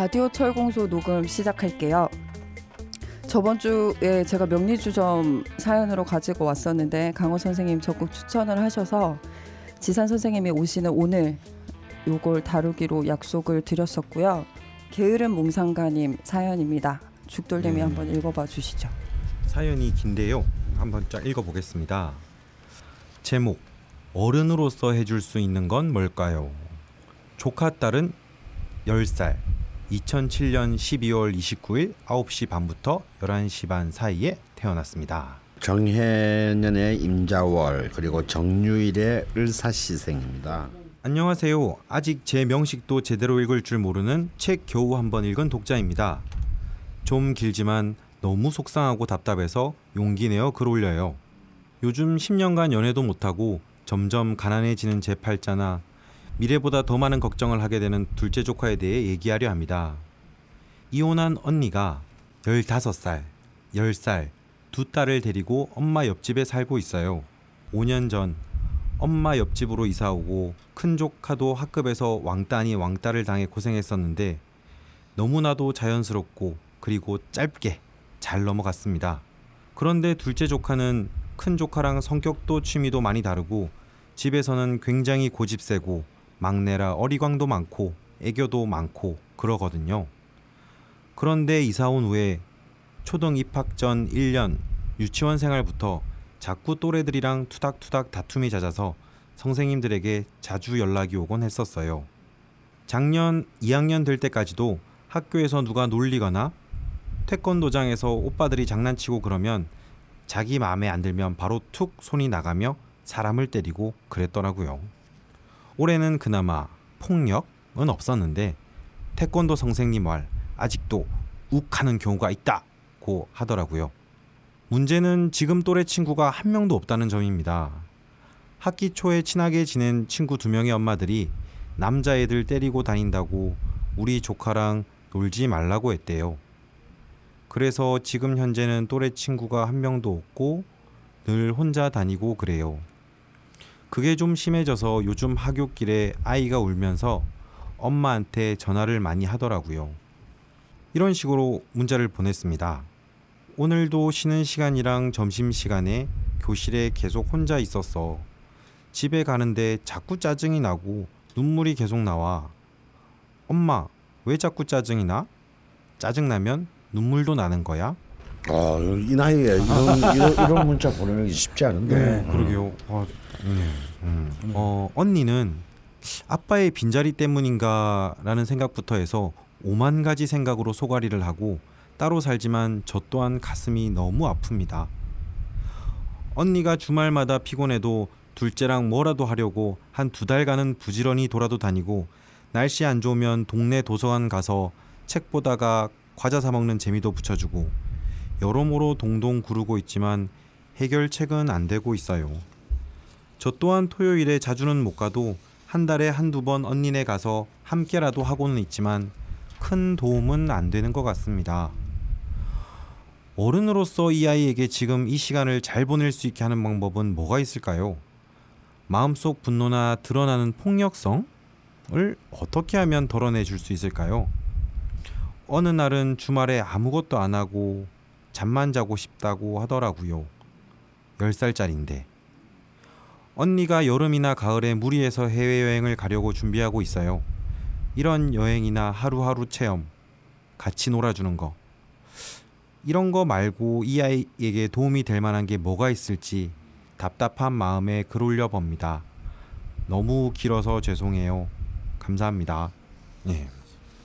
라디오 철공소 녹음 시작할게요. 저번 주에 제가 명리주점 사연으로 가지고 왔었는데 강호 선생님 적극 추천을 하셔서 지산 선생님이 오시는 오늘 요걸 다루기로 약속을 드렸었고요. 게으른 몽상가님 사연입니다. 죽돌님이 네. 한번 읽어봐 주시죠. 사연이 긴데요. 한번 쫙 읽어보겠습니다. 제목 어른으로서 해줄 수 있는 건 뭘까요? 조카 딸은 10살 2007년 12월 29일 9시 반부터 11시 반 사이에 태어났습니다. 정해년의 임자월 그리고 정유일의 을사시생입니다. 안녕하세요. 아직 제 명식도 제대로 읽을 줄 모르는 책 겨우 한 번 읽은 독자입니다. 좀 길지만 너무 속상하고 답답해서 용기 내어 글 올려요. 요즘 10년간 연애도 못하고 점점 가난해지는 제 팔자나 미래보다 더 많은 걱정을 하게 되는 둘째 조카에 대해 얘기하려 합니다. 이혼한 언니가 15살, 10살 두 딸을 데리고 엄마 옆집에 살고 있어요. 5년 전 엄마 옆집으로 이사 오고 큰 조카도 학급에서 왕따 아니 왕따를 당해 고생했었는데 너무나도 자연스럽고 그리고 짧게 잘 넘어갔습니다. 그런데 둘째 조카는 큰 조카랑 성격도 취미도 많이 다르고 집에서는 굉장히 고집세고 막내라 어리광도 많고 애교도 많고 그러거든요. 그런데 이사 온 후에 초등 입학 전 1년 유치원 생활부터 자꾸 또래들이랑 투닥투닥 다툼이 잦아서 선생님들에게 자주 연락이 오곤 했었어요. 작년 2학년 될 때까지도 학교에서 누가 놀리거나 태권도장에서 오빠들이 장난치고 그러면 자기 마음에 안 들면 바로 툭 손이 나가며 사람을 때리고 그랬더라고요. 올해는 그나마 폭력은 없었는데 태권도 선생님 말 아직도 욱하는 경우가 있다고 하더라고요. 문제는 지금 또래 친구가 한 명도 없다는 점입니다. 학기 초에 친하게 지낸 친구 두 명의 엄마들이 남자애들 때리고 다닌다고 우리 조카랑 놀지 말라고 했대요. 그래서 지금 현재는 또래 친구가 한 명도 없고 늘 혼자 다니고 그래요. 그게 좀 심해져서 요즘 하굣길에 아이가 울면서 엄마한테 전화를 많이 하더라고요. 이런 식으로 문자를 보냈습니다. 오늘도 쉬는 시간이랑 점심 시간에 교실에 계속 혼자 있었어. 집에 가는데 자꾸 짜증이 나고 눈물이 계속 나와. 엄마, 왜 자꾸 짜증이 나? 짜증 나면 눈물도 나는 거야? 아, 이 나이에 이런, 이런, 이런 문자 보내는 게 쉽지 않은데. 네, 그러게요. 아, 네. 음. 어, 언니는 아빠의 빈자리 때문인가라는 생각부터 해서 오만 가지 생각으로 소가리를 하고 따로 살지만 저 또한 가슴이 너무 아픕니다. 언니가 주말마다 피곤해도 둘째랑 뭐라도 하려고 한 두 달간은 부지런히 돌아도 다니고 날씨 안 좋으면 동네 도서관 가서 책 보다가 과자 사 먹는 재미도 붙여주고 여러모로 동동 구르고 있지만 해결책은 안 되고 있어요. 저 또한 토요일에 자주는 못 가도 한 달에 한두 번 언니네 가서 함께라도 하고는 있지만 큰 도움은 안 되는 것 같습니다. 어른으로서 이 아이에게 지금 이 시간을 잘 보낼 수 있게 하는 방법은 뭐가 있을까요? 마음속 분노나 드러나는 폭력성을 어떻게 하면 덜어내 줄 수 있을까요? 어느 날은 주말에 아무것도 안 하고 잠만 자고 싶다고 하더라고요. 10살짜리인데. 언니가 여름이나 가을에 무리해서 해외여행을 가려고 준비하고 있어요. 이런 여행이나 하루하루 체험, 같이 놀아주는 거. 이런 거 말고 이 아이에게 도움이 될 만한 게 뭐가 있을지 답답한 마음에 글 올려 봅니다. 너무 길어서 죄송해요. 감사합니다. 예.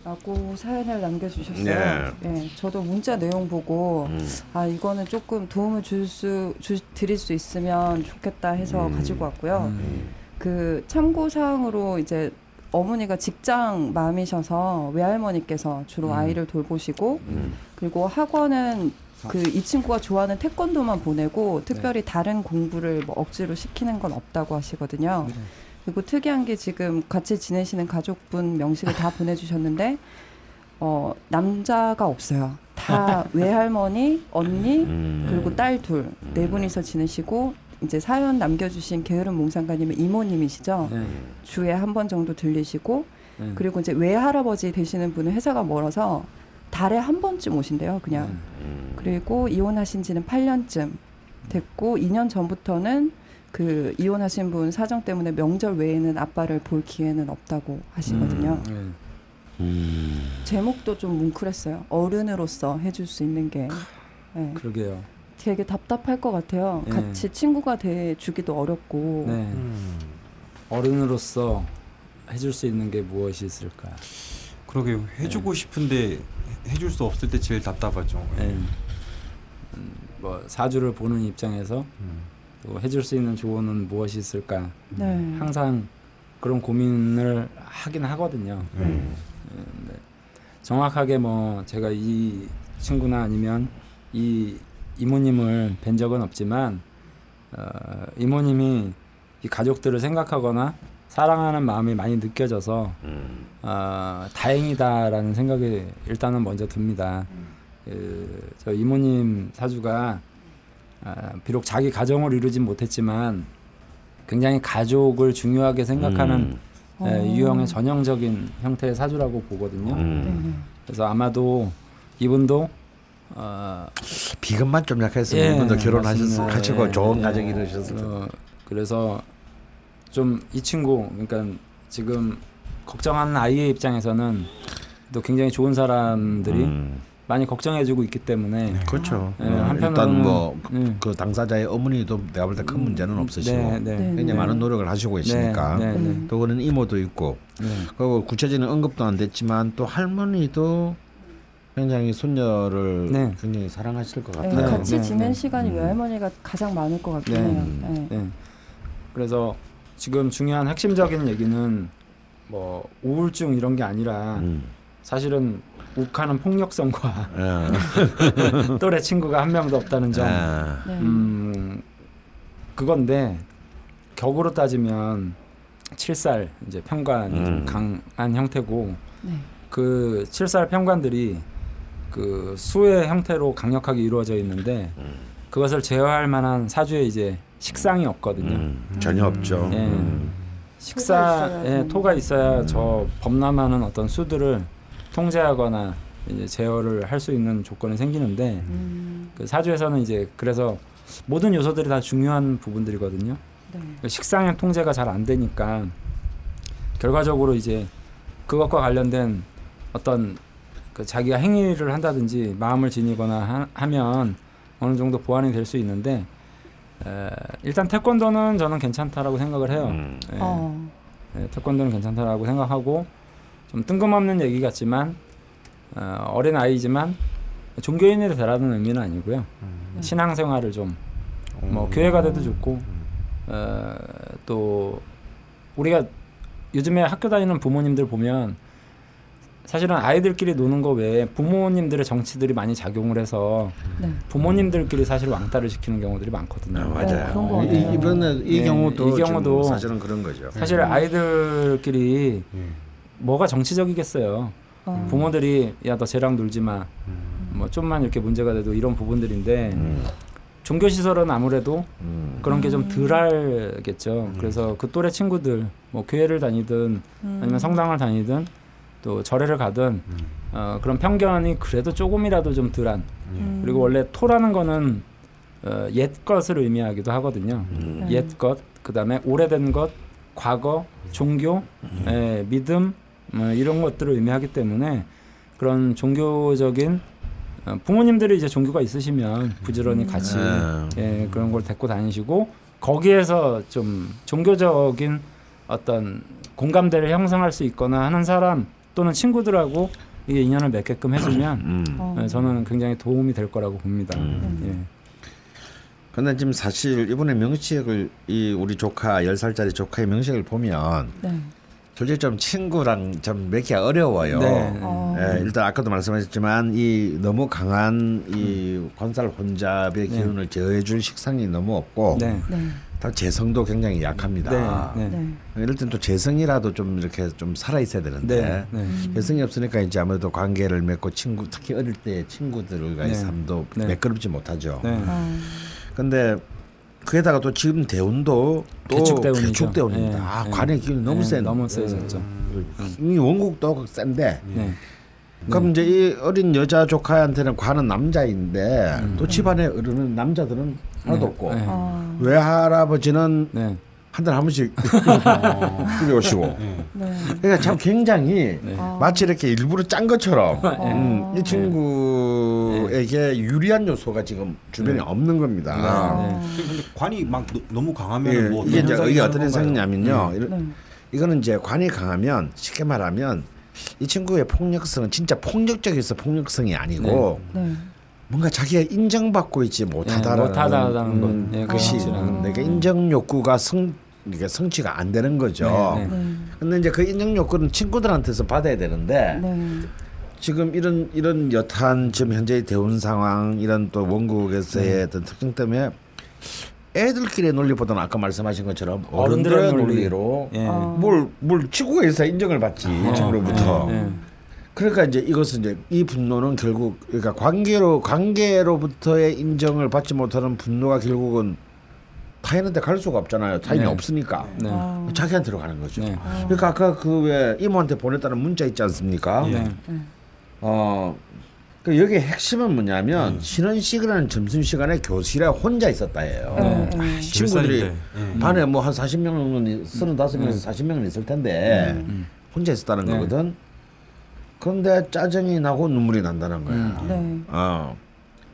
라고 사연을 남겨주셨어요. 네. 네, 저도 문자 내용 보고 음. 아 이거는 조금 도움을 줄 수 드릴 수 있으면 좋겠다 해서 음. 가지고 왔고요. 음. 그 참고 사항으로 이제 어머니가 직장 맘이셔서 외할머니께서 주로 음. 아이를 돌보시고 음. 그리고 학원은 그이 친구가 좋아하는 태권도만 보내고 특별히 다른 공부를 뭐 억지로 시키는 건 없다고 하시거든요. 그리고 특이한 게 지금 같이 지내시는 가족분 명식을 다 보내주셨는데 어 남자가 없어요. 다 외할머니, 언니, 음. 그리고 딸 둘 네 분이서 지내시고 이제 사연 남겨주신 게으른 몽상가님의 이모님이시죠. 네. 주에 한 번 정도 들리시고 네. 그리고 이제 외할아버지 되시는 분은 회사가 멀어서 달에 한 번쯤 오신대요. 그냥. 네. 그리고 이혼하신 지는 8년쯤 됐고 2년 전부터는 그 이혼하신 분 사정 때문에 명절 외에는 아빠를 볼 기회는 없다고 하시거든요. 네. 음. 제목도 좀 뭉클했어요. 어른으로서 해줄 수 있는 게 네. 그러게요. 되게 답답할 것 같아요. 네. 같이 친구가 돼 주기도 어렵고. 네. 음. 어른으로서 해줄 수 있는 게 무엇이 있을까? 그러게 해주고 싶은데 해줄 수 없을 때 제일 답답하죠. 네. 음, 뭐 사주를 보는 입장에서 음. 또 해줄 수 있는 조언은 무엇이 있을까? 네. 항상 그런 고민을 하긴 하거든요. 음. 네. 정확하게 뭐 제가 이 친구나 아니면 이 이모님을 뵌 적은 없지만 어, 이모님이 이 가족들을 생각하거나 사랑하는 마음이 많이 느껴져서 음. 어, 다행이다라는 생각이 일단은 먼저 듭니다. 그, 저 이모님 사주가 아, 비록 자기 가정을 이루진 못했지만 굉장히 가족을 중요하게 생각하는 음. 어. 예, 유형의 전형적인 형태의 사주라고 보거든요. 음. 네. 그래서 아마도 이분도 어, 비근만 좀 약했으면 예, 이분도 예, 좋은 예. 가정 이루셨을 텐데. 어, 그래서 좀 이 친구 그러니까 지금 걱정하는 아이의 입장에서는 또 굉장히 좋은 사람들이 음. 많이 걱정해주고 있기 때문에 그렇죠. 예, 어, 한편으로는 일단 뭐그 음. 당사자의 어머니도 내가 볼 때 큰 문제는 없으시고 네, 네. 네. 굉장히 많은 노력을 하시고 계시니까 네, 네, 네. 음. 또 그런 이모도 있고 네. 그리고 구체적인 언급도 안 됐지만 또 할머니도 굉장히 손녀를 네. 굉장히 사랑하실 것 네, 같아요. 같이 네, 지낸 네. 시간이 음. 외할머니가 가장 많을 것 같긴 네. 해요. 네. 네. 그래서 지금 중요한 핵심적인 얘기는 뭐 우울증 이런 게 아니라 음. 사실은 욱하는 폭력성과 예. 또래 친구가 한 명도 없다는 점. 아. 네. 음 그건데 격으로 따지면 7살 이제 평관이 좀 음. 강한 형태고 네. 그 7살 평관들이 그 수의 형태로 강력하게 이루어져 있는데 그것을 제어할 만한 사주에 이제 식상이 없거든요. 음, 전혀 없죠. 예. 음. 있어야 식사에 되는. 토가 있어야 저 범람하는 어떤 수들을 통제하거나 이제 제어를 할 수 있는 조건이 생기는데 음, 그 사주에서는 이제 그래서 모든 요소들이 다 중요한 부분들이거든요. 네. 그 식상의 통제가 잘 안 되니까 결과적으로 이제 그것과 관련된 어떤 그 자기가 행위를 한다든지 마음을 지니거나 하, 면 어느 정도 보완이 될 수 있는데 에, 일단 태권도는 저는 괜찮다라고 생각을 해요. 음. 예. 어, 예, 태권도는 괜찮다라고 생각하고 좀 뜬금없는 얘기 같지만 어, 어린 아이지만 종교인이 되라는 의미는 아니고요. 네. 신앙생활을 좀뭐 음. 교회가 돼도 좋고 어, 또 우리가 요즘에 학교 다니는 부모님들 보면 사실은 아이들끼리 노는 거 외에 부모님들의 정치들이 많이 작용을 해서 네. 부모님들끼리 사실 왕따를 시키는 경우들이 많거든요. 아, 네, 맞아요. 그런 거 이. 이번에 이 네, 경우도, 이 경우도 사실은 그런 거죠. 사실 아이들끼리 뭐가 정치적이겠어요. 어. 부모들이 야 너 쟤랑 놀지 마. 뭐 좀만 이렇게 문제가 돼도 이런 부분들인데 음. 종교 시설은 아무래도 음. 그런 게 좀 덜하겠죠. 그래서 그 또래 친구들 뭐 교회를 다니든 음. 아니면 성당을 다니든 또 절에를 가든 어, 그런 편견이 그래도 조금이라도 좀 덜한 음. 그리고 원래 토라는 거는 어, 옛 것을 의미하기도 하거든요. 음. 네. 옛 것, 그 다음에 오래된 것, 과거, 종교, 예, 믿음 뭐 이런 것들을 의미하기 때문에 그런 종교적인 어, 부모님들이 이제 종교가 있으시면 부지런히 같이 음. 예, 그런 걸 데리고 다니시고 거기에서 좀 종교적인 어떤 공감대를 형성할 수 있거나 하는 사람 또는 친구들하고 이게 인연을 맺게끔 해주면 음. 어. 예, 저는 굉장히 도움이 될 거라고 봅니다. 음. 근데 지금 사실 이번에 명식을 이 우리 조카 10살짜리 조카의 명식을 보면 네. 솔직히 좀 친구랑 좀 맺기가 어려워요. 네. 어. 예, 일단 아까도 말씀하셨지만 이 너무 강한 이 권살 혼잡의 네. 기운을 제어해줄 식상이 너무 없고 네. 네. 다 재성도 굉장히 약합니다. 네. 네. 네. 이럴 땐 또 재성이라도 좀 이렇게 좀 살아 있어야 되는데 네. 네. 재성이 없으니까 이제 아무래도 관계를 맺고 친구 특히 어릴 때 친구들과의 네. 삶도 네. 매끄럽지 못하죠. 네. 어. 근데 그에다가 또 지금 대운도 또 개축대운이죠. 개축대운입니다. 예, 아, 예. 관의 기운이 너무 예, 센. 너무 세졌죠. 이미 원국도 센데. 네. 그럼 이제 이 어린 여자 조카한테는 관은 남자인데 음. 또 집안에 어른은 남자들은 하나도 없고 네. 아, 외할아버지는 네. 한 달에 한 번씩 들여오시고 네. 그러니까 참 굉장히 네. 아. 마치 이렇게 일부러 짠 것처럼 아. 음, 이 친구에게 유리한 요소가 지금 주변에 없는 겁니다. 아. 근데 관이 막 너, 너무 강하면 예, 뭐 이게 이제 이게 어떤? 현상이냐면요. 이런- 네. 이거는 이제 관이 강하면 쉽게 말하면 이 친구의 폭력성은 진짜 폭력적에서 폭력성이 아니고 네. 뭔가 자기가 인정받고 있지 못하다라는 네, 못하다라는 것. 음, 것이 그것이라는 음, 그러니까 인정 욕구가 성 이게 성취가 안 되는 거죠. 네, 네. 네. 근데 이제 그 인정 욕구는 친구들한테서 받아야 되는데 네. 지금 이런 이런 여탄 지금 현재의 대운 상황 이런 또 원국에서의 네. 어떤 특징 때문에 애들끼리의 논리보다는 아까 말씀하신 것처럼 어른들의 어른들의 논리. 아. 뭘, 뭘 치고 해서 인정을 받지 어, 친구로부터. 예, 예. 그러니까 이제 이것은 이제 이 분노는 결국 그러니까 관계로 관계로부터의 인정을 받지 못하는 분노가 결국은 타인한테 갈 수가 없잖아요. 타인이 네. 없으니까 네. 아. 자기한테로 가는 거죠. 네. 그러니까 아까 그 왜 이모한테 보냈다는 문자 있지 않습니까? 네. 어. 그 여기 핵심은 뭐냐면 쉬는 시간은 점심 시간에 교실에 혼자 있었다예요. 네. 아, 네. 친구들이. 예. 반에 뭐한 40명 정도는 35명에서 40명은 있을 텐데 음. 혼자 있었다는 네. 거거든. 그런데 짜증이 나고 눈물이 난다는 거야. 음. 네. 어.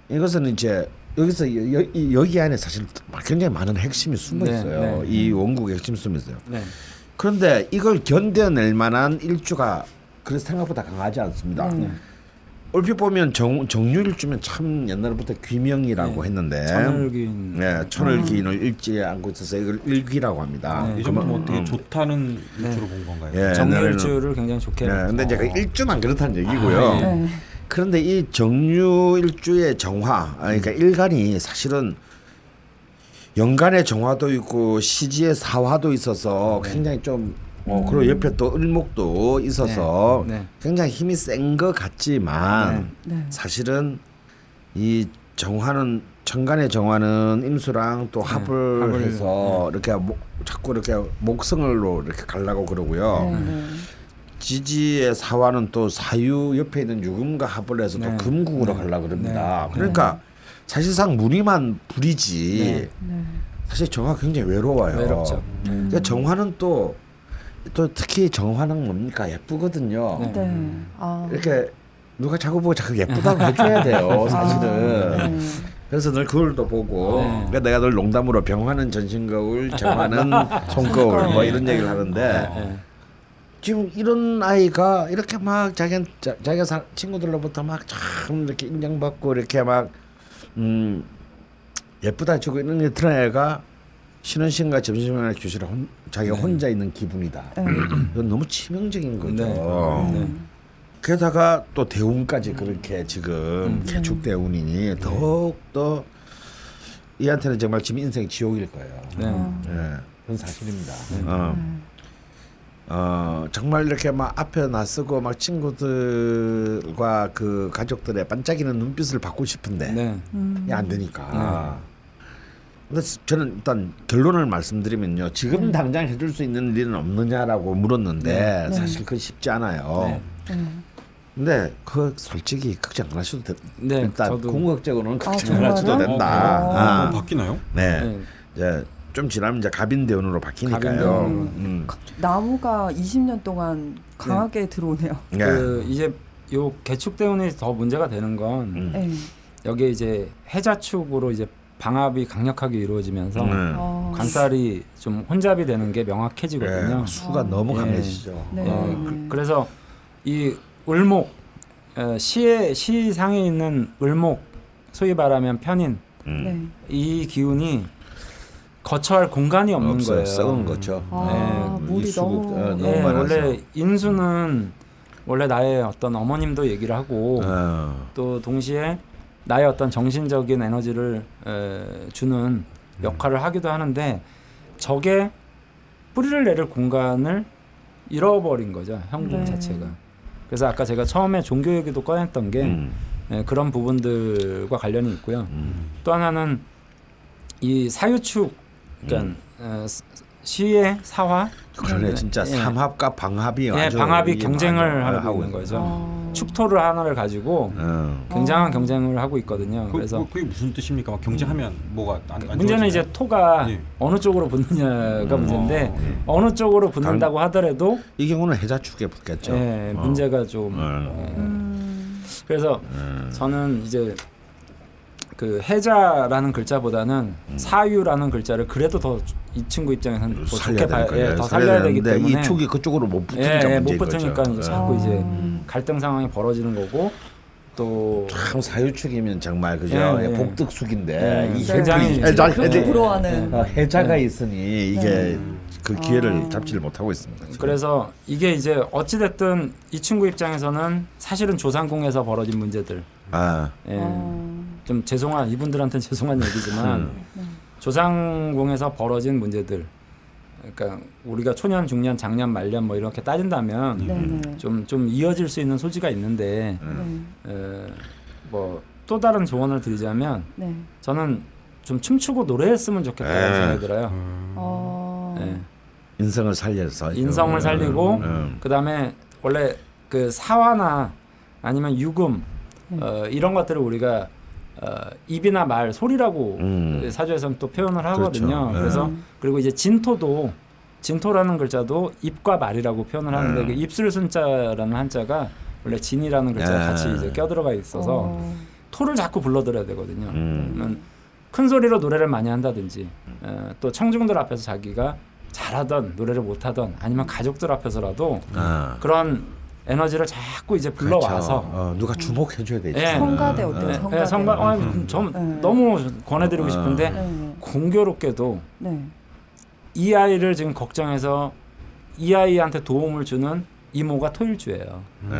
이것은 이제 여기서 여, 여, 이- 여기 안에 사실 굉장히 많은 핵심이 숨어 네, 있어요. 네. 이 원국의 핵심이 숨어 있어요. 네. 그런데 이걸 견뎌낼 만한 일주가 그래서 생각보다 강하지 않습니다. 네. 얼핏 보면 정, 정유일주면 참 옛날부터 귀명이라고 네. 했는데 천을긴. 네, 천을기인을 읽지 않고 있어서 이걸 일기라고 합니다. 네. 이 정도면 그러면, 어떻게 음, 좋다는 네. 유추로 본 건가요? 예, 정일주를 굉장히 좋게. 네, 근데 이제 그 어. 일주만 그렇다는 얘기고요. 아, 예. 네. 그런데 이 정유일주의 정화, 아, 그러니까 일간이 사실은 연간의 정화도 있고 시지의 사화도 있어서 네. 굉장히 좀 어, 그리고 옆에 또 을목도 있어서 네. 네. 굉장히 힘이 센 것 같지만 네. 사실은 이 정화는 천간의 정화는 임수랑 또 합을, 네. 합을, 해서 이렇게 목, 자꾸 이렇게 목성을로 이렇게 가려고 그러고요. 네. 네. 지지의 사화는 또 사유 옆에 있는 유금과 합을 해서 네. 또 금국으로 네. 가려고 그럽니다. 네. 그러니까 사실상 무늬만 불이지 네. 네. 사실 정화 굉장히 외로워요. 외롭죠. 그러니까 정화는 또, 또 특히 정화는 뭡니까 예쁘거든요. 네. 네. 아. 이렇게 누가 자꾸 보고 자꾸 예쁘다고 해줘야 돼요. 사실은. 아, 네. 그래서 늘 거울도 보고 네. 그러니까 내가 늘 농담으로 병화는 전신 거울, 정화는 손거울 뭐 이런 얘기를 하는데 네. 지금 이런 아이가 이렇게 막 자기 자, 자기가 사, 친구들로부터 막 참 이렇게 인정받고 이렇게 막 음, 예쁘다 주고 이런 게 드는 애가 쉬는 시간과 점심시간에 교실에 혼, 자기가 혼자 있는 기분이다. 네. 이건 너무 치명적인 거죠. 네. 네. 게다가 또 대운까지 그렇게 지금 개축 대운이니 더욱 더 이한테는 정말 지금 인생 지옥일 거예요. 네. 예, 그건 사실입니다. 어. 어, 정말 이렇게 막 앞에 나서고 막 친구들과 그 가족들의 반짝이는 눈빛을 받고 싶은데 네. 음. 이게 안 되니까. 근데 저는 일단 결론을 말씀드리면요. 지금 당장 해줄 수 있는 일은 없느냐라고 물었는데 네. 사실 그건 쉽지 않아요. 네. 네. 근데 그 솔직히 걱정 안 하셔도 돼. 네, 일단 저도- 궁극적으로는 아, 걱정 안 하셔도? 된다. 어, 아, 어, 바뀌나요? 네. 네. 이제 좀 지나면 이제 갑인대운으로 바뀌니까요. 음. 나무가 20년 동안 강하게 들어오네요. 네. 그 이제 요 개축대운이 더 문제가 되는 건 음. 네. 여기에 이제 해자축으로 이제 방압이 강력하게 이루어지면서 네. 어. 관살이 좀 혼잡이 되는 게 명확해지거든요. 네, 수가 너무 예. 강해지죠. 네. 어, 그, 그래서 이 을목 어, 시에 시상에 있는 을목 소위 말하면 편인 음. 네. 이 기운이 거처할 공간이 없는 없어요. 거예요. 썩은 거죠. 아, 네. 물이 이 수국, 너무- 어, 너무 예, 많아서. 원래 인수는 원래 나의 어떤 어머님도 얘기를 하고 어. 또 동시에 나의 어떤 정신적인 에너지를 에, 주는 역할을 하기도 하는데 저게 뿌리를 내릴 공간을 잃어버린 거죠 형국 네. 자체가. 그래서 아까 제가 처음에 종교 얘기도 꺼냈던 게 음. 예, 그런 부분들과 관련이 있고요. 음. 또 하나는 이 사유축 그러니까 어, 스- 시의 사화 그러네 네, 진짜 예. 삼합과 방합이 예, 아주 방합이 경쟁을 맞아, 하고 있는 거죠. 어. 축토를 하나를 가지고 어. 굉장한 어. 경쟁을 하고 있거든요. 그, 그래서 그, 그게 무슨 뜻입니까? 막 경쟁하면 뭐가 안, 안 문제는 좋아지나요? 이제 토가 예. 어느 쪽으로 붙느냐가 음. 문제인데 어, 예. 어느 쪽으로 붙는다고 하더라도 이 경우는 해자축에 붙겠죠. 예, 어. 문제가 좀 어. 예. 음. 그래서 음. 저는 이제 그 해자라는 글자보다는 음. 사유라는 글자를 그래도 더 이 친구 입장에서는 더 살려야 좋게 봐야. 예, 더 살려야 되기 때문에 이 축이 그쪽으로 못 예, 붙으니까 예, 못 문제인 붙으니까 거죠. 이제 어. 자꾸 이제 음. 갈등 상황이 벌어지는 거고 또참 사유축이면 정말 그죠 예, 예. 복득숙인데 예, 이 굉장히 해자- 해자- 그렇게 해자- 부러워하는 어, 해자가 네. 있으니 이게 네. 그 기회를 아. 잡지를 못하고 있습니다. 지금. 그래서 이게 이제 어찌 됐든 이 친구 입장에서는 사실은 조상궁에서 벌어진 문제들 아, 예. 어. 좀 죄송한 이분들한테는 죄송한 얘기지만 음. 조상궁에서 벌어진 문제들 그러니까 우리가 초년 중년 장년 말년 뭐 이렇게 따진다면 네네. 좀좀 이어질 수 있는 소지가 있는데 음. 네. 뭐또 다른 조언을 드리자면 네. 저는 좀 춤추고 노래했으면 좋겠다는 에. 생각이 들어요. 음. 어. 예. 인성을 살려서 인성을 살리고 음. 그다음에 원래 그 사화나 아니면 유금 어, 이런 것들을 우리가 어, 입이나 말 소리라고 음. 사주에서는 또 표현을 하거든요. 그렇죠. 그래서 음. 그리고 이제 진토도 진토라는 글자도 입과 말이라고 표현을 하는데 음. 그 입술 순자라는 한자가 원래 진이라는 글자가 네. 같이 이제 껴들어가 있어서 어. 토를 자꾸 불러들여야 되거든요. 음. 큰 소리로 노래를 많이 한다든지 어, 또 청중들 앞에서 자기가 잘하던 노래를 못하던 아니면 가족들 앞에서라도 아. 그런 에너지를 자꾸 이제 불러와서 그렇죠. 어, 누가 주목해 줘야 되지. 예. 성가대 어, 어때요? 어. 성가대. 예, 성가 어, 음. 좀 네. 너무 권해드리고 어. 싶은데 네. 공교롭게도 네. 이 아이를 지금 걱정해서 이 아이한테 도움을 주는 이모가 토일주예요. 네.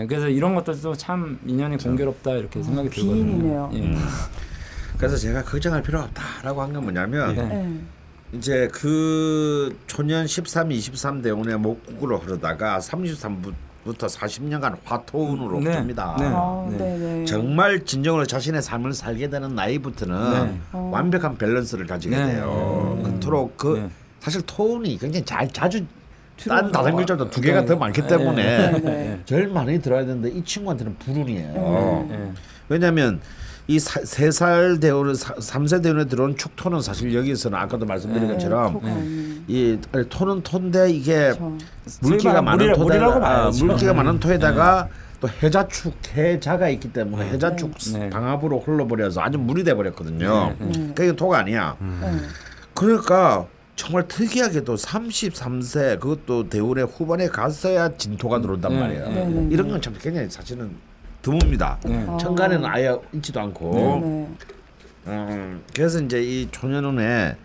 예, 그래서 이런 것들도 참 인연이 공교롭다 이렇게 생각이 들거든요. 비인이네요. 예. 음. 그래서 제가 걱정할 필요 없다라고 한 건 뭐냐면 네. 네. 이제 그 초년 13, 23 대운의 목국으로 흐르다가 33부 터 40년간 화토운으로 네. 흐릅니다. 네. 아, 네. 정말 진정으로 자신의 삶을 살게 되는 나이부터는 네. 어. 완벽한 밸런스를 가지게 네. 돼요. 네. 그토록 그 네. 사실 토운이 굉장히 잘 자주. 딴 다른 글자도 두 개가 네. 더 많기 네. 때문에 네. 네. 제일 많이 들어야 되는데 이 친구한테는 불운이에요. 왜냐하면 이 세 살 대운에 삼세 대운에 들어온 축토는 사실 여기서는 아까도 말씀드린 네, 것처럼 아닌. 이 토는 토인데 이게 저. 물기가 많은 물이라고 토에다가 아. 물기가 네. 많은 토에다가 또 해자축 해자가 있기 때문에 해자축 네. 방압으로 흘러버려서 아주 물이 돼 버렸거든요. 네, 네. 그러니까 이건 토가 아니야. 네. 그러니까 정말 특이하게도 33세 그것도 대운의 후반에 갔어야 진토가 들어온단 네. 말이에요. 네, 네, 이런 네. 건참 굉장히 사실은 드뭅니다. 네. 어. 천간에는 아예 있지도 않고. 네. 음, 그래서 이제 이 초년운에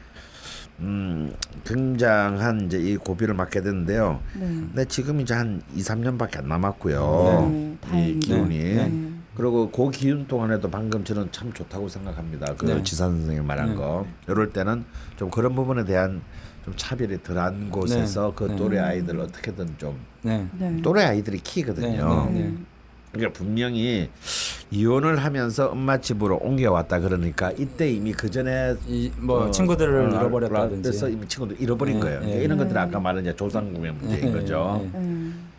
음, 굉장한 이제 이 고비를 맞게 됐는데요. 네. 근데 지금 이제 한 2, 3년밖에 안 남았고요. 네, 이 다행이네요. 기운이. 네. 그리고 그 기운 동안에도 방금 저는 참 좋다고 생각합니다. 그 네. 지산 선생님 말한 네. 거. 이럴 때는 좀 그런 부분에 대한 좀 차별이 덜한 곳에서 그 네. 또래 아이들 어떻게든 좀 네. 네. 또래 아이들이 키거든요. 그러니까 분명히 이혼을 하면서 엄마 집으로 옮겨왔다 그러니까 이때 이미 그 전에 이뭐 친구들을 잃어버렸다든지. 그래서 이미 친구들 잃어버린 네, 거예요. 네. 그러니까 이런 네. 것들은 아까 말한 이제 조상궁의 문제인 네, 거죠.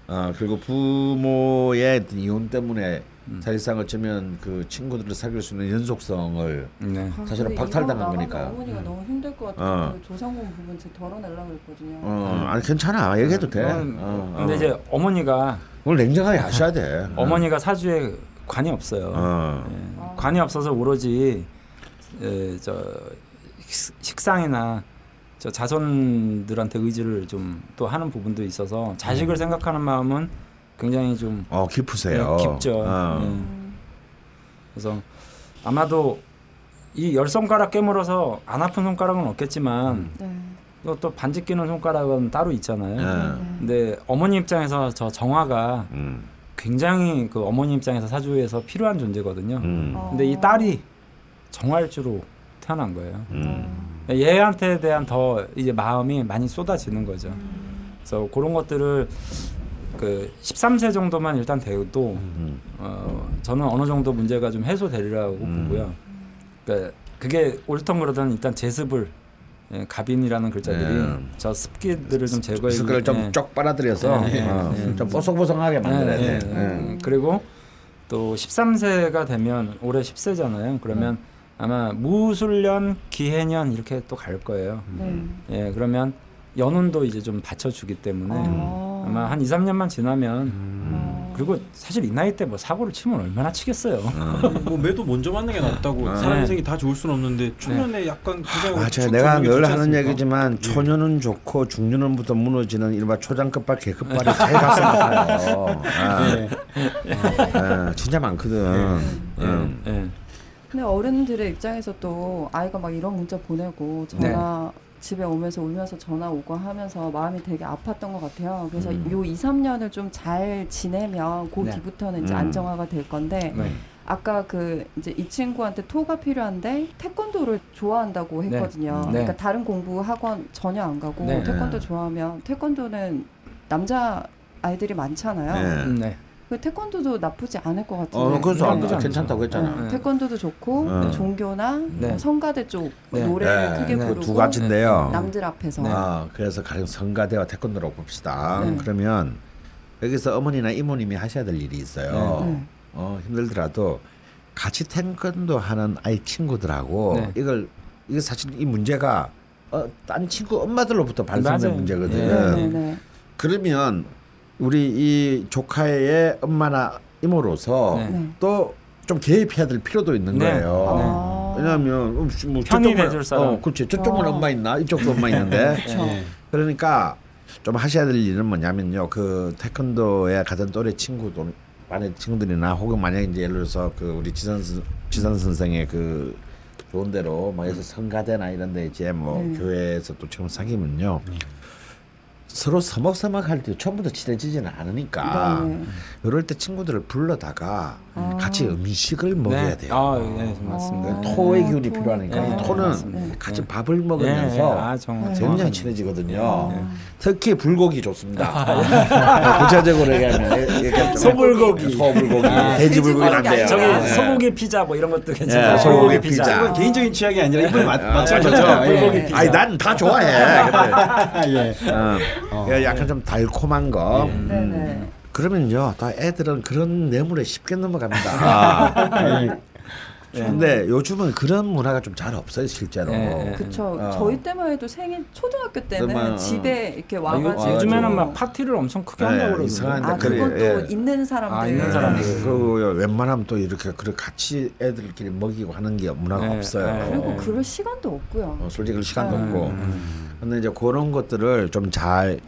어, 그리고 부모의 이혼 때문에 음. 사실상 어쩌면 그 친구들을 사귈 수 있는 연속성을 네. 아, 사실은 근데 박탈당한 거니까. 어머니가 너무 힘들 것 같아요. 어. 그 조상공 부분 제 덜어내려고 그랬거든요. 어, 아니 괜찮아 얘기해도 돼. 어, 근데 어. 이제 어머니가 오늘 냉정하게 하셔야 돼. 어머니가 사주에 관이 없어요. 어. 예, 관이 없어서 오로지 에, 저 식- 식상이나 저 자손들한테 의지를 좀 또 하는 부분도 있어서 자식을 생각하는 마음은 굉장히 좀 어 깊으세요. 예, 깊죠. 어. 예. 음. 그래서 아마도 이 열 손가락 깨물어서 안 아픈 손가락은 없겠지만 네. 또, 또 반지 끼는 손가락은 따로 있잖아요. 예. 근데 어머니 입장에서 저 정화가 음. 굉장히 그 어머니 입장에서 사주에서 필요한 존재거든요. 음. 어. 근데 이 딸이 정화일주로 태어난 거예요. 음. 얘한테 대한 더 이제 마음이 많이 쏟아지는 거죠. 그래서 그런 것들을 그 13세 정도만 일단 돼도 음. 어, 저는 어느 정도 문제가 좀 해소되리라고 음. 보고요. 그러니까 그게 옳던 그러던 일단 제습을 예, 갑인이라는 글자들이 네. 저 습기들을 좀 제거해 숟가락을 주는- 예. 좀쪽 빨아들여서 예, 예, 어, 예. 좀 뽀송뽀송하게 만들어야 예, 돼. 예, 예. 예. 그리고 또 13세가 되면 올해 10세잖아요. 그러면 아마 무술년, 기해년 이렇게 또 갈 거예요. 네. 예, 그러면 연운도 이제 좀 받쳐주기 때문에 아. 아마 한 2, 3년만 지나면 아. 그리고 사실 이 나이 때 뭐 사고를 치면 얼마나 치겠어요. 뭐 매도 먼저 맞는 게 낫다고 아. 사람 네. 인생이 다 좋을 수는 없는데 초년에 약간 그냥 맞아요. 쭉 내가 늘 하는? 얘기지만 예. 초년은 좋고 중년은부터 무너지는 일반 초장급발 계급발이 제일 가슴 아파요. 아, 예, 아, 진짜 많거든. 예, 음. 예. 근데 어른들의 입장에서 또 아이가 막 이런 문자 보내고 전화 집에 오면서 울면서 전화 오고 하면서 마음이 되게 아팠던 것 같아요. 그래서 음. 요 2, 3년을 좀 잘 지내면 그 네. 뒤부터는 이제 음. 안정화가 될 건데 네. 아까 그 이제 이 친구한테 토가 필요한데 태권도를 좋아한다고 네. 했거든요. 네. 그러니까 다른 공부 학원 전혀 안 가고 네. 태권도 좋아하면 태권도는 남자 아이들이 많잖아요. 네. 음, 네. 그 태권도도 나쁘지 않을 것 같은데. 어, 그래서 안 나쁘지 않죠. 괜찮다고 했잖아. 네, 네. 태권도도 좋고 네. 종교나 네. 성가대 쪽 네. 노래를 네, 크게 네. 부르고 두 가지인데요. 남들 앞에서 네. 아, 그래서 가령 성가대와 태권도라고 봅시다. 네. 그러면 여기서 어머니나 이모님이 하셔야 될 일이 있어요. 네. 어, 힘들더라도 같이 태권도 하는 아이 친구들하고 네. 이걸 이게 사실 이 문제가 어, 딴 친구 엄마들로부터 발생된. 문제거든. 예. 네, 네, 네. 그러면 우리 이 조카의 엄마나 이모로서 네. 네. 또좀 개입해야 될 필요도 있는 네. 거예요. 아. 왜냐하면 음, 뭐 사람. 어, 그렇지. 저쪽만 어. 엄마 있나 이쪽도 엄마 있는데 그렇죠. 예. 그러니까 좀 하셔야 될 일은 뭐냐면요. 그 태권도에 가던 또래 친구들 반의 친구들이나 혹은 만약 이제 예를 들어서 그 우리 지선 선- 지선 선생의 그 좋은 대로 뭐 해서 성가대나 이런 데 이제 뭐 네. 교회에서 또 지금 사귀면요. 서로 서먹서먹 할 때 처음부터 친해지지는 않으니까 네. 이럴 때 친구들을 불러다가 아. 같이 음식을 먹어야 돼요. 아, 예, 맞습니다. 아. 토의 기운이 필요하니까 네, 토는 맞습니다. 같이 네. 밥을 예, 먹으면서 아, 정말 네. 굉장히. 친해지거든요. 네. 특히 불고기 좋습니다. 네, 구체적으로 얘기하면 이렇게 좀 소불고기. 소불고기, 돼지 불고기는 안 돼요. 저기 네. 소고기 피자 뭐 이런 것도 괜찮아요. 예, 소고기 소고기 피자. 피자. 이건 개인적인 취향이 아니라 맞, 아, 맞죠? 그렇죠. 불고기 예. 피자. 아니 난 다 좋아해. 예. 어, 그러니까 약간 좀 달콤한 거. 네, 네. 그러면요, 다 애들은 그런 뇌물에 쉽게 넘어갑니다. 예. 근데 요즘은 그런 문화가 좀 잘 없어요, 실제로. 예, 예. 그쵸. 어. 저희 때만 해도 생일 초등학교 때는 그만, 어. 집에 이렇게 아, 와가지고 이거 요즘에는 막 파티를 엄청 크게 네, 한다고. 이상한데 아 그래, 그것도 예. 있는 사람들 아, 있는 사람들. 네, 그리고 웬만하면 또 이렇게 그래 같이 애들끼리 먹이고 하는 게 문화가 네, 없어요. 네. 그리고 네. 그럴 시간도 없고요. 어, 솔직히 시간도 네. 없고. 근데 이제 그런 것들을 좀잘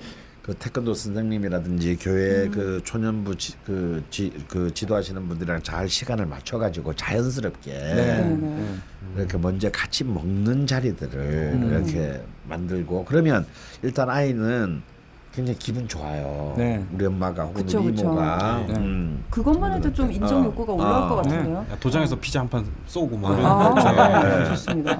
그 태권도 선생님이라든지 교회 음. 그 초년부 지, 그, 지, 그 지도하시는 분들이랑 잘 시간을 맞춰가지고 자연스럽게 네, 네. 네. 이렇게 먼저 같이 먹는 자리들을 음. 이렇게 만들고 그러면 일단 아이는 굉장히 기분 좋아요. 네. 우리 엄마가 혹은 그쵸, 우리 그쵸. 이모가 네. 음. 그것만 해도 좀 인정 어. 욕구가 올라올 어. 것 같은데요. 야, 도장에서 피자 한 판 쏘고 뭐 이런 아, 네. 좋습니다.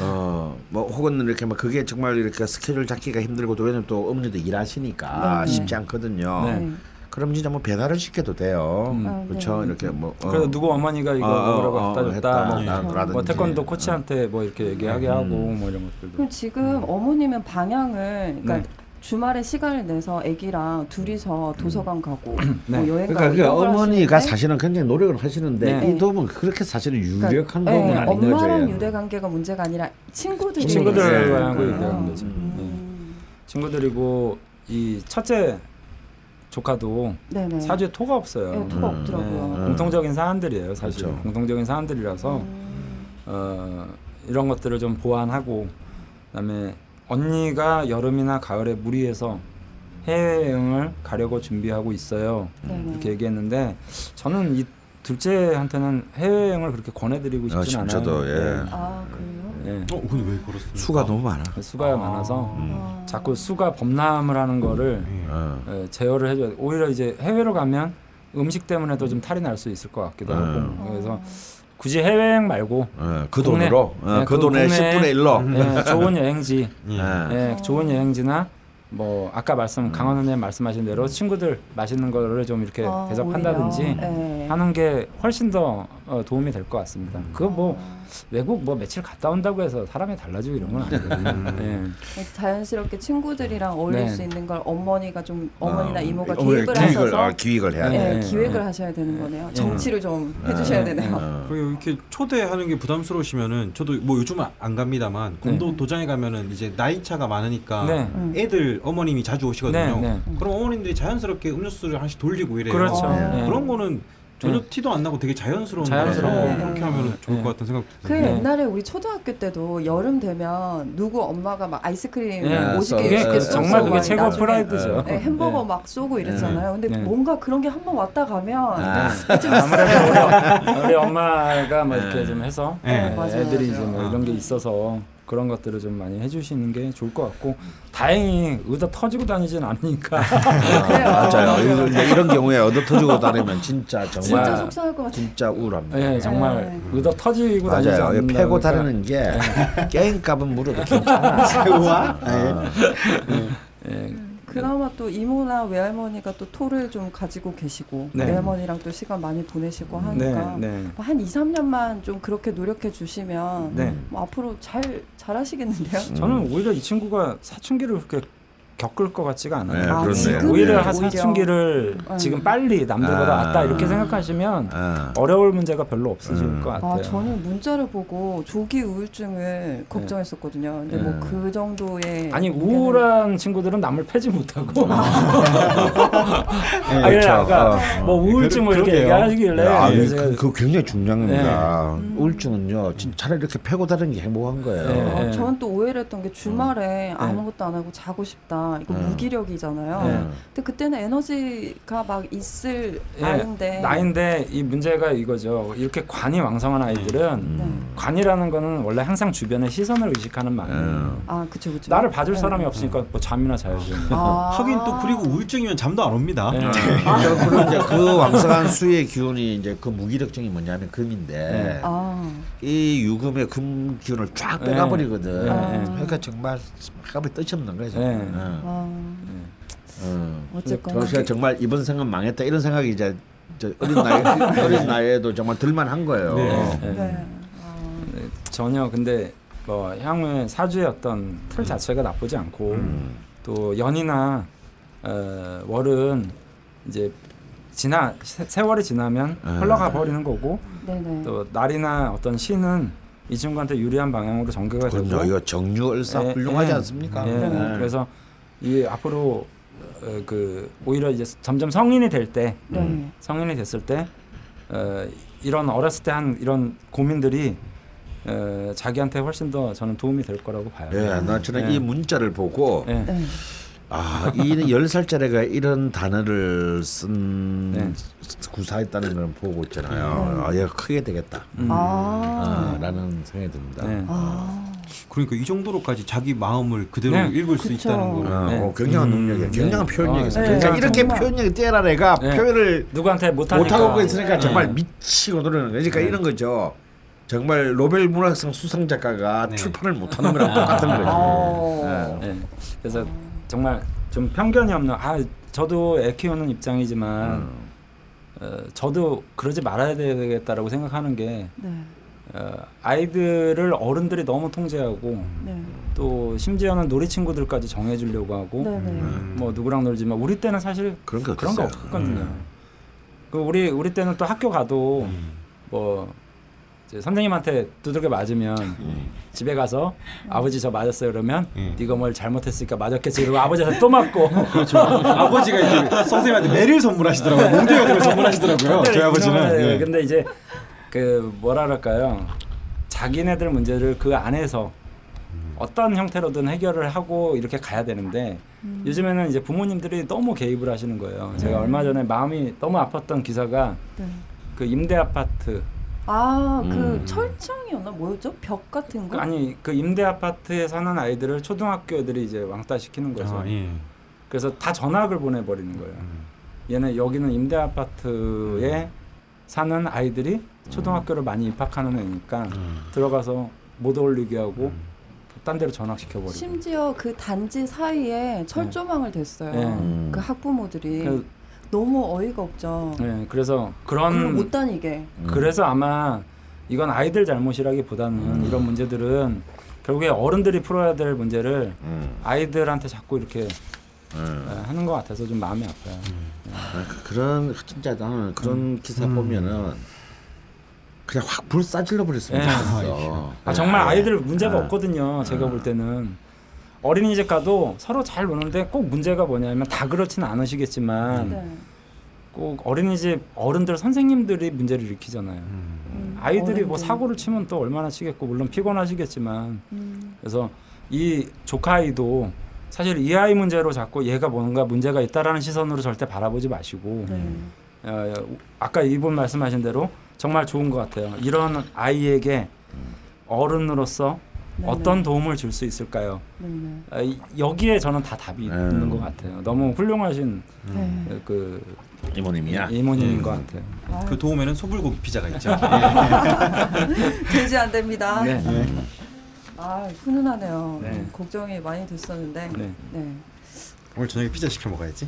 어, 뭐 혹은 이렇게 뭐 그게 정말 이렇게 스케줄 잡기가 힘들고 또 왜냐면 또 어머니도 일하시니까 네. 쉽지 않거든요. 네. 네. 그럼 진짜 뭐 배달을 시켜도 돼요. 음. 아, 그렇죠. 네. 이렇게 뭐 어. 그래서 누구 어머니가 이거 어, 먹으라고 어, 갖다 어, 줬다. 뭐, 했다. 뭐, 라든지. 뭐 태권도 코치한테 뭐 이렇게 얘기하게 음. 하고 뭐 이런 것들도. 그럼 지금 어머님은 방향을 그러니까 네. 주말에 시간을 내서 아기랑 둘이서 도서관 가고 네. 뭐 여행 그러니까 가고 그걸 어머니가 사실은 굉장히 노력을 하시는데 네. 이 도움은 그렇게 사실은 그러니까, 유력한 네, 도움은 아닌 거죠. 엄마랑. 유대 관계가 문제가 아니라 친구들이 친구들과 네. 얘기하는 거지. 음. 네. 음. 친구들이고 이 첫째 조카도 네네. 사주에 토가 없어요. 네, 토가 음. 없더라고요. 네, 공통적인 사안들이에요, 사실. 그렇죠. 공통적인 사안들이라서 음. 어, 이런 것들을 좀 보완하고 그다음에 언니가 여름이나 가을에 무리해서 해외여행을 가려고 준비하고 있어요. 네네. 이렇게 얘기했는데 저는 이 둘째한테는 해외여행을 그렇게 권해드리고 아, 싶진 지- 않아요. 예. 아 그래요? 예. 예. 어, 근데 왜 그렇습니까? 수가 너무 많아. 수가 많아서 음. 아. 자꾸 수가 범람을 하는 거를 예. 어. 예, 제어를 해줘야 돼. 오히려 이제 해외로 가면 음식 때문에도 좀 탈이 날 수 있을 것 같기도 하고 음. 그래서 굳이 해외여행 말고 어, 그 국내. 돈으로 어, 네, 그 그 돈의 국내에- 10분의 1로 예, 좋은 여행지 예. 예, 좋은 여행지나 뭐 아까 말씀 강원 선생님 말씀하신 대로 친구들 맛있는 거를 좀 이렇게 아, 대접한다든지 오히려. 네. 하는 게 훨씬 더 어, 도움이 될 것 같습니다. 그거 뭐 외국 뭐 며칠 갔다 온다고 해서 사람이 달라지고 이런 건 아니거든요. 예. 자연스럽게 친구들이랑 어울릴 네. 수 있는 걸 어머니가 좀 어머니나 어, 이모가 어, 기획을 기획을, 하셔서 아, 기획을 해야 네, 돼. 기획을 하셔야 되는 거네요. 예. 정치를 좀 해주셔야 네. 되네요. 어. 그리고 이렇게 초대하는 게 부담스러우시면은 저도 뭐 요즘은 안 갑니다만 공도 네. 도장에 가면은 이제 나이 차가 많으니까 네. 음. 애들 어머님이 자주 오시거든요. 네, 네. 그럼 어머님들이 자연스럽게 음료수를 하나씩 돌리고 이래요. 그렇죠. 어. 예. 그런 거는 전혀 네. 티도 안 나고 되게 자연스러운 자연스러워. 거라서 네. 그렇게 하면 좋을 네. 것 같다는 생각도 그 드네요. 네. 옛날에 우리 초등학교 때도 여름 되면 누구 엄마가 막 아이스크림 네. 오지게 그게 이렇게 그 쏘고 정말 그게 막 최고 프라이드죠. 네, 햄버거 막 쏘고 이랬잖아요. 근데 네. 뭔가 그런 게 한번 왔다 가면 아. 아무래도 우리, 엄마가 뭐 이렇게 네. 좀 해서 네. 네, 애들이. 이제 뭐 이런 게 있어서 그런 것들을 좀 많이 해주시는 게 좋을 것 같고 다행히 의도 터지고 다니진 않으니까 그래요. 맞아요. 이런, 이런 경우에 얻어 터지고 다니면 진짜 정말 진짜 진짜, 속상할 것 같아요. 우울합니다. 예, 정말 네. 의도 터지고 다니지 맞아요. 않는다 패고 그러니까 다니는 게 게임 값은 물어도 괜찮아. 새우와? 예, 그나마 또 이모나 외할머니가 또 토를 좀 가지고 계시고 네. 외할머니랑 또 시간 많이 보내시고 네, 하니까 네, 뭐한 2, 3년만 좀 그렇게 노력해 주시면 네. 뭐 앞으로 잘 잘하시겠는데요? 저는 오히려 이 친구가 사춘기를 그렇게 겪을 것 같지가 않아요. 네, 아, 그렇네요. 오히려 네. 한 오히려. 사춘기를 음. 지금 빨리 남들보다 아. 낫다 이렇게 생각하시면 아. 어려울 문제가 별로 없으실 음. 것 같아요. 아, 저는 문자를 보고 조기 우울증을 걱정했었거든요. 근데 뭐 네. 그 정도의 아니 문제는- 우울한 친구들은 남을 패지 못하고 네, 아, 그래, 아까 어. 뭐 우울증 뭐 이렇게. 얘기하시길래 아, 그래서 그, 그 굉장히 중요한 겁니다. 네. 우울증은요, 차라리 이렇게 패고 다니는 게 행복한 거예요. 네. 어, 저는 또 오해를 했던 게 주말에 아무것도 안 하고 자고 싶다. 이거 음. 무기력이잖아요. 네. 근데 그때는 에너지가 막 있을 예, 나이인데 나인데 이 문제가 이거죠. 이렇게 관이 왕성한 아이들은 네. 관이라는 거는 원래 항상 주변의 시선을 의식하는 마음. 음. 아, 그쵸, 그쵸. 나를 봐줄 네. 사람이 없으니까 뭐 잠이나 자야죠. 아. 하긴 또 그리고 우울증이면 잠도 안 옵니다. 네. 그리고 그리고 이제 그 왕성한 수의 기운이 이제 그 무기력증이 뭐냐면 금인데 아, 이 유금의 금 기운을 쫙 네. 빼가버리거든. 네. 그러니까 정말 하루에 뜻이 없는 거죠. 네. 어. 아, 어. 어쨌거나. 그래서 정말 이번 생은 망했다 이런 생각이 이제 저 어린 나이 어린 나이에도 정말 들만한 거예요. 네. 네. 네. 아, 네, 전혀 근데 뭐 향후의 사주의 어떤 틀 자체가 나쁘지 않고 음. 또 연이나 어, 월은 이제 지나 세, 세월이 지나면 아. 흘러가 버리는 거고 네네. 또 날이나 어떤 신은 이 친구한테 유리한 방향으로 전개가 되고. 이거 정유을사 예, 훌륭하지 예. 않습니까? 예, 네. 그래서 이 앞으로 어, 그 오히려 이제 점점 성인이 될때 네. 성인이 됐을 때 어, 이런 어렸을 때 한 이런 고민들이 어, 자기한테 훨씬 더 저는 도움이 될 거라고 봐요. 예, 나 저는 예. 이 문자를 보고 예. 네. 아, 이열 살짜리가 이런 단어를 쓴 네. 구사했다는 걸 보고 있잖아요. 아, 얘가 크게 되겠다. 음. 아. 아, 라는 생각이 듭니다. 네. 아. 그러니까 이 정도로까지 자기 마음을 그대로 네. 읽을 수 그쵸. 있다는 거. 아, 네. 어, 굉장한 음, 능력이야. 네. 굉장한 표현력이 있어. 네. 그러니까 네, 이렇게. 표현력이 뛰어난 애가 네. 표현을 누구한테 못하니까 못하고 있으니까 네. 정말 미치고 노는 거예요. 그러니까 네. 이런 거죠. 정말 노벨 문학상 수상 작가가 네. 출판을 못하는 거랑 똑같은 거죠. 어. 네. 그래서 정말 좀 편견이 없는 아 저도 애 키우는 입장이지만 음. 어, 저도 그러지 말아야 되겠다라고 생각하는 게 네. 어, 아이들을 어른들이 너무 통제하고 네. 또 심지어는 놀이 친구들까지 정해주려고 하고 네네. 음. 뭐 누구랑 놀지만 우리 때는 사실 그런 거 그런 거 없었어요. 없었거든요. 음. 그 우리 우리 때는 또 학교 가도 뭐 이제 선생님한테 두들겨 맞으면 집에 가서 아버지 저 맞았어요 그러면 음. 네가 뭘 잘못했으니까 맞았겠지 이러고 아버지한테 또 맞고 그렇죠. 아버지가 이제 선생님한테 매를 선물하시더라고요. 몽둥이 같은 걸 선물하시더라고요. 저희 아버지는. 네, 예. 근데 이제 그 뭐라 그럴까요? 자기네들 문제를 그 안에서 어떤 형태로든 해결을 하고 이렇게 가야 되는데 음. 요즘에는 이제 부모님들이 너무 개입을 하시는 거예요. 제가 얼마 전에 마음이 너무 아팠던 기사가 네. 그 임대 아파트 아, 그 음. 철창이었나? 뭐였죠? 벽 같은 거? 아니 그 임대 아파트에 사는 아이들을 초등학교 애들이 이제 왕따 시키는 거죠. 아, 예. 그래서 다 전학을 보내버리는 거예요. 음. 얘는 여기는 임대 아파트에 사는 아이들이 초등학교를 많이 입학하는 애니까 음. 들어가서 못 어울리게 하고 딴 데로 전학시켜버리고. 심지어 그 단지 사이에 철조망을 댔어요. 네. 음. 그 학부모들이 그, 너무 어이가 없죠. 네, 그래서 그런 못 다니게. 음. 그래서 아마 이건 아이들 잘못이라기보다는 이런 문제들은 결국에 어른들이 풀어야 될 문제를 음. 아이들한테 자꾸 이렇게 음. 예, 하는 것 같아서 좀 마음이 아파요. 아, 그- 그런 진짜 나는 그런 기사 보면은 그냥 확 불 싸질러 버렸으면 예. 좋겠어. 아, 정말 아이들 문제가 아. 없거든요. 제가 볼 때는 어린이집 가도 서로 잘 노는데 꼭 문제가 뭐냐면 다 그렇지는 않으시겠지만 네. 꼭 어린이집 어른들 선생님들이 문제를 일으키잖아요. 음, 아이들이 뭐 어른들. 사고를 치면 또 얼마나 치겠고 물론 피곤하시겠지만 음, 그래서 이 조카 아이도 사실 이 아이 문제로 자꾸 얘가 뭔가 문제가 있다라는 시선으로 절대 바라보지 마시고 네. 어, 아까 이분 말씀하신 대로 정말 좋은 것 같아요. 이런 아이에게 어른으로서 네, 어떤 도움을 줄 수 있을까요? 네, 네. 아, 이- 여기에 저는 다 답이 음. 있는 것 같아요. 너무 훌륭하신 네. 그 이모님이야. 이모님인 음. 것 같아요. 아, 그 도움에는 소불고기 피자가 있죠. 되지 안 됩니다. 네. 아 훈훈하네요. 네. 음, 걱정이 많이 됐었는데 네. 네. 오늘 저녁에 피자 시켜 먹어야지.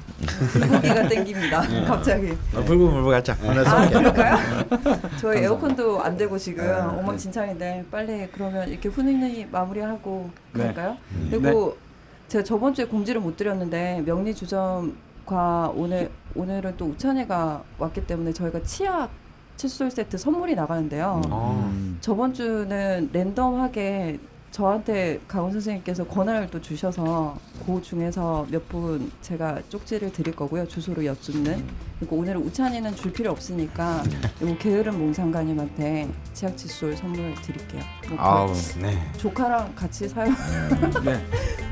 불고기가 땡깁니다. 갑자기. 어, 불고 물고 가자. 하나 아 쏠게. 그럴까요? 저희 에어컨도 안 되고 지금 네. 엉망진창인데 빨리 그러면 이렇게 훈훈히 마무리하고 네. 갈까요? 그리고 제가 저번 주에 공지를 못 드렸는데 명리 주점과 오늘 오늘은 또 우찬이가 왔기 때문에 저희가 치약 칫솔 세트 선물이 나가는데요. 음. 저번 주는 랜덤하게 저한테 강원 선생님께서 권한을 또 주셔서 그 중에서 몇 분 제가 쪽지를 드릴 거고요 주소로 여쭙는 그리고 오늘은 우찬이는 줄 필요 없으니까 요 게으른 몽상가님한테 치약 칫솔 선물 드릴게요. 뭐 아우. 네. 그 조카랑 같이 사용 네.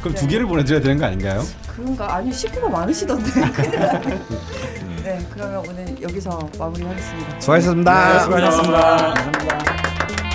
그럼 두 개를 보내드려야 되는 거 아닌가요? 그런가 아니 식구가 많으시던데. 나네. 네 그러면 오늘 여기서 마무리하겠습니다. 수고하셨습니다. 수고하셨습니다. 감사합니다.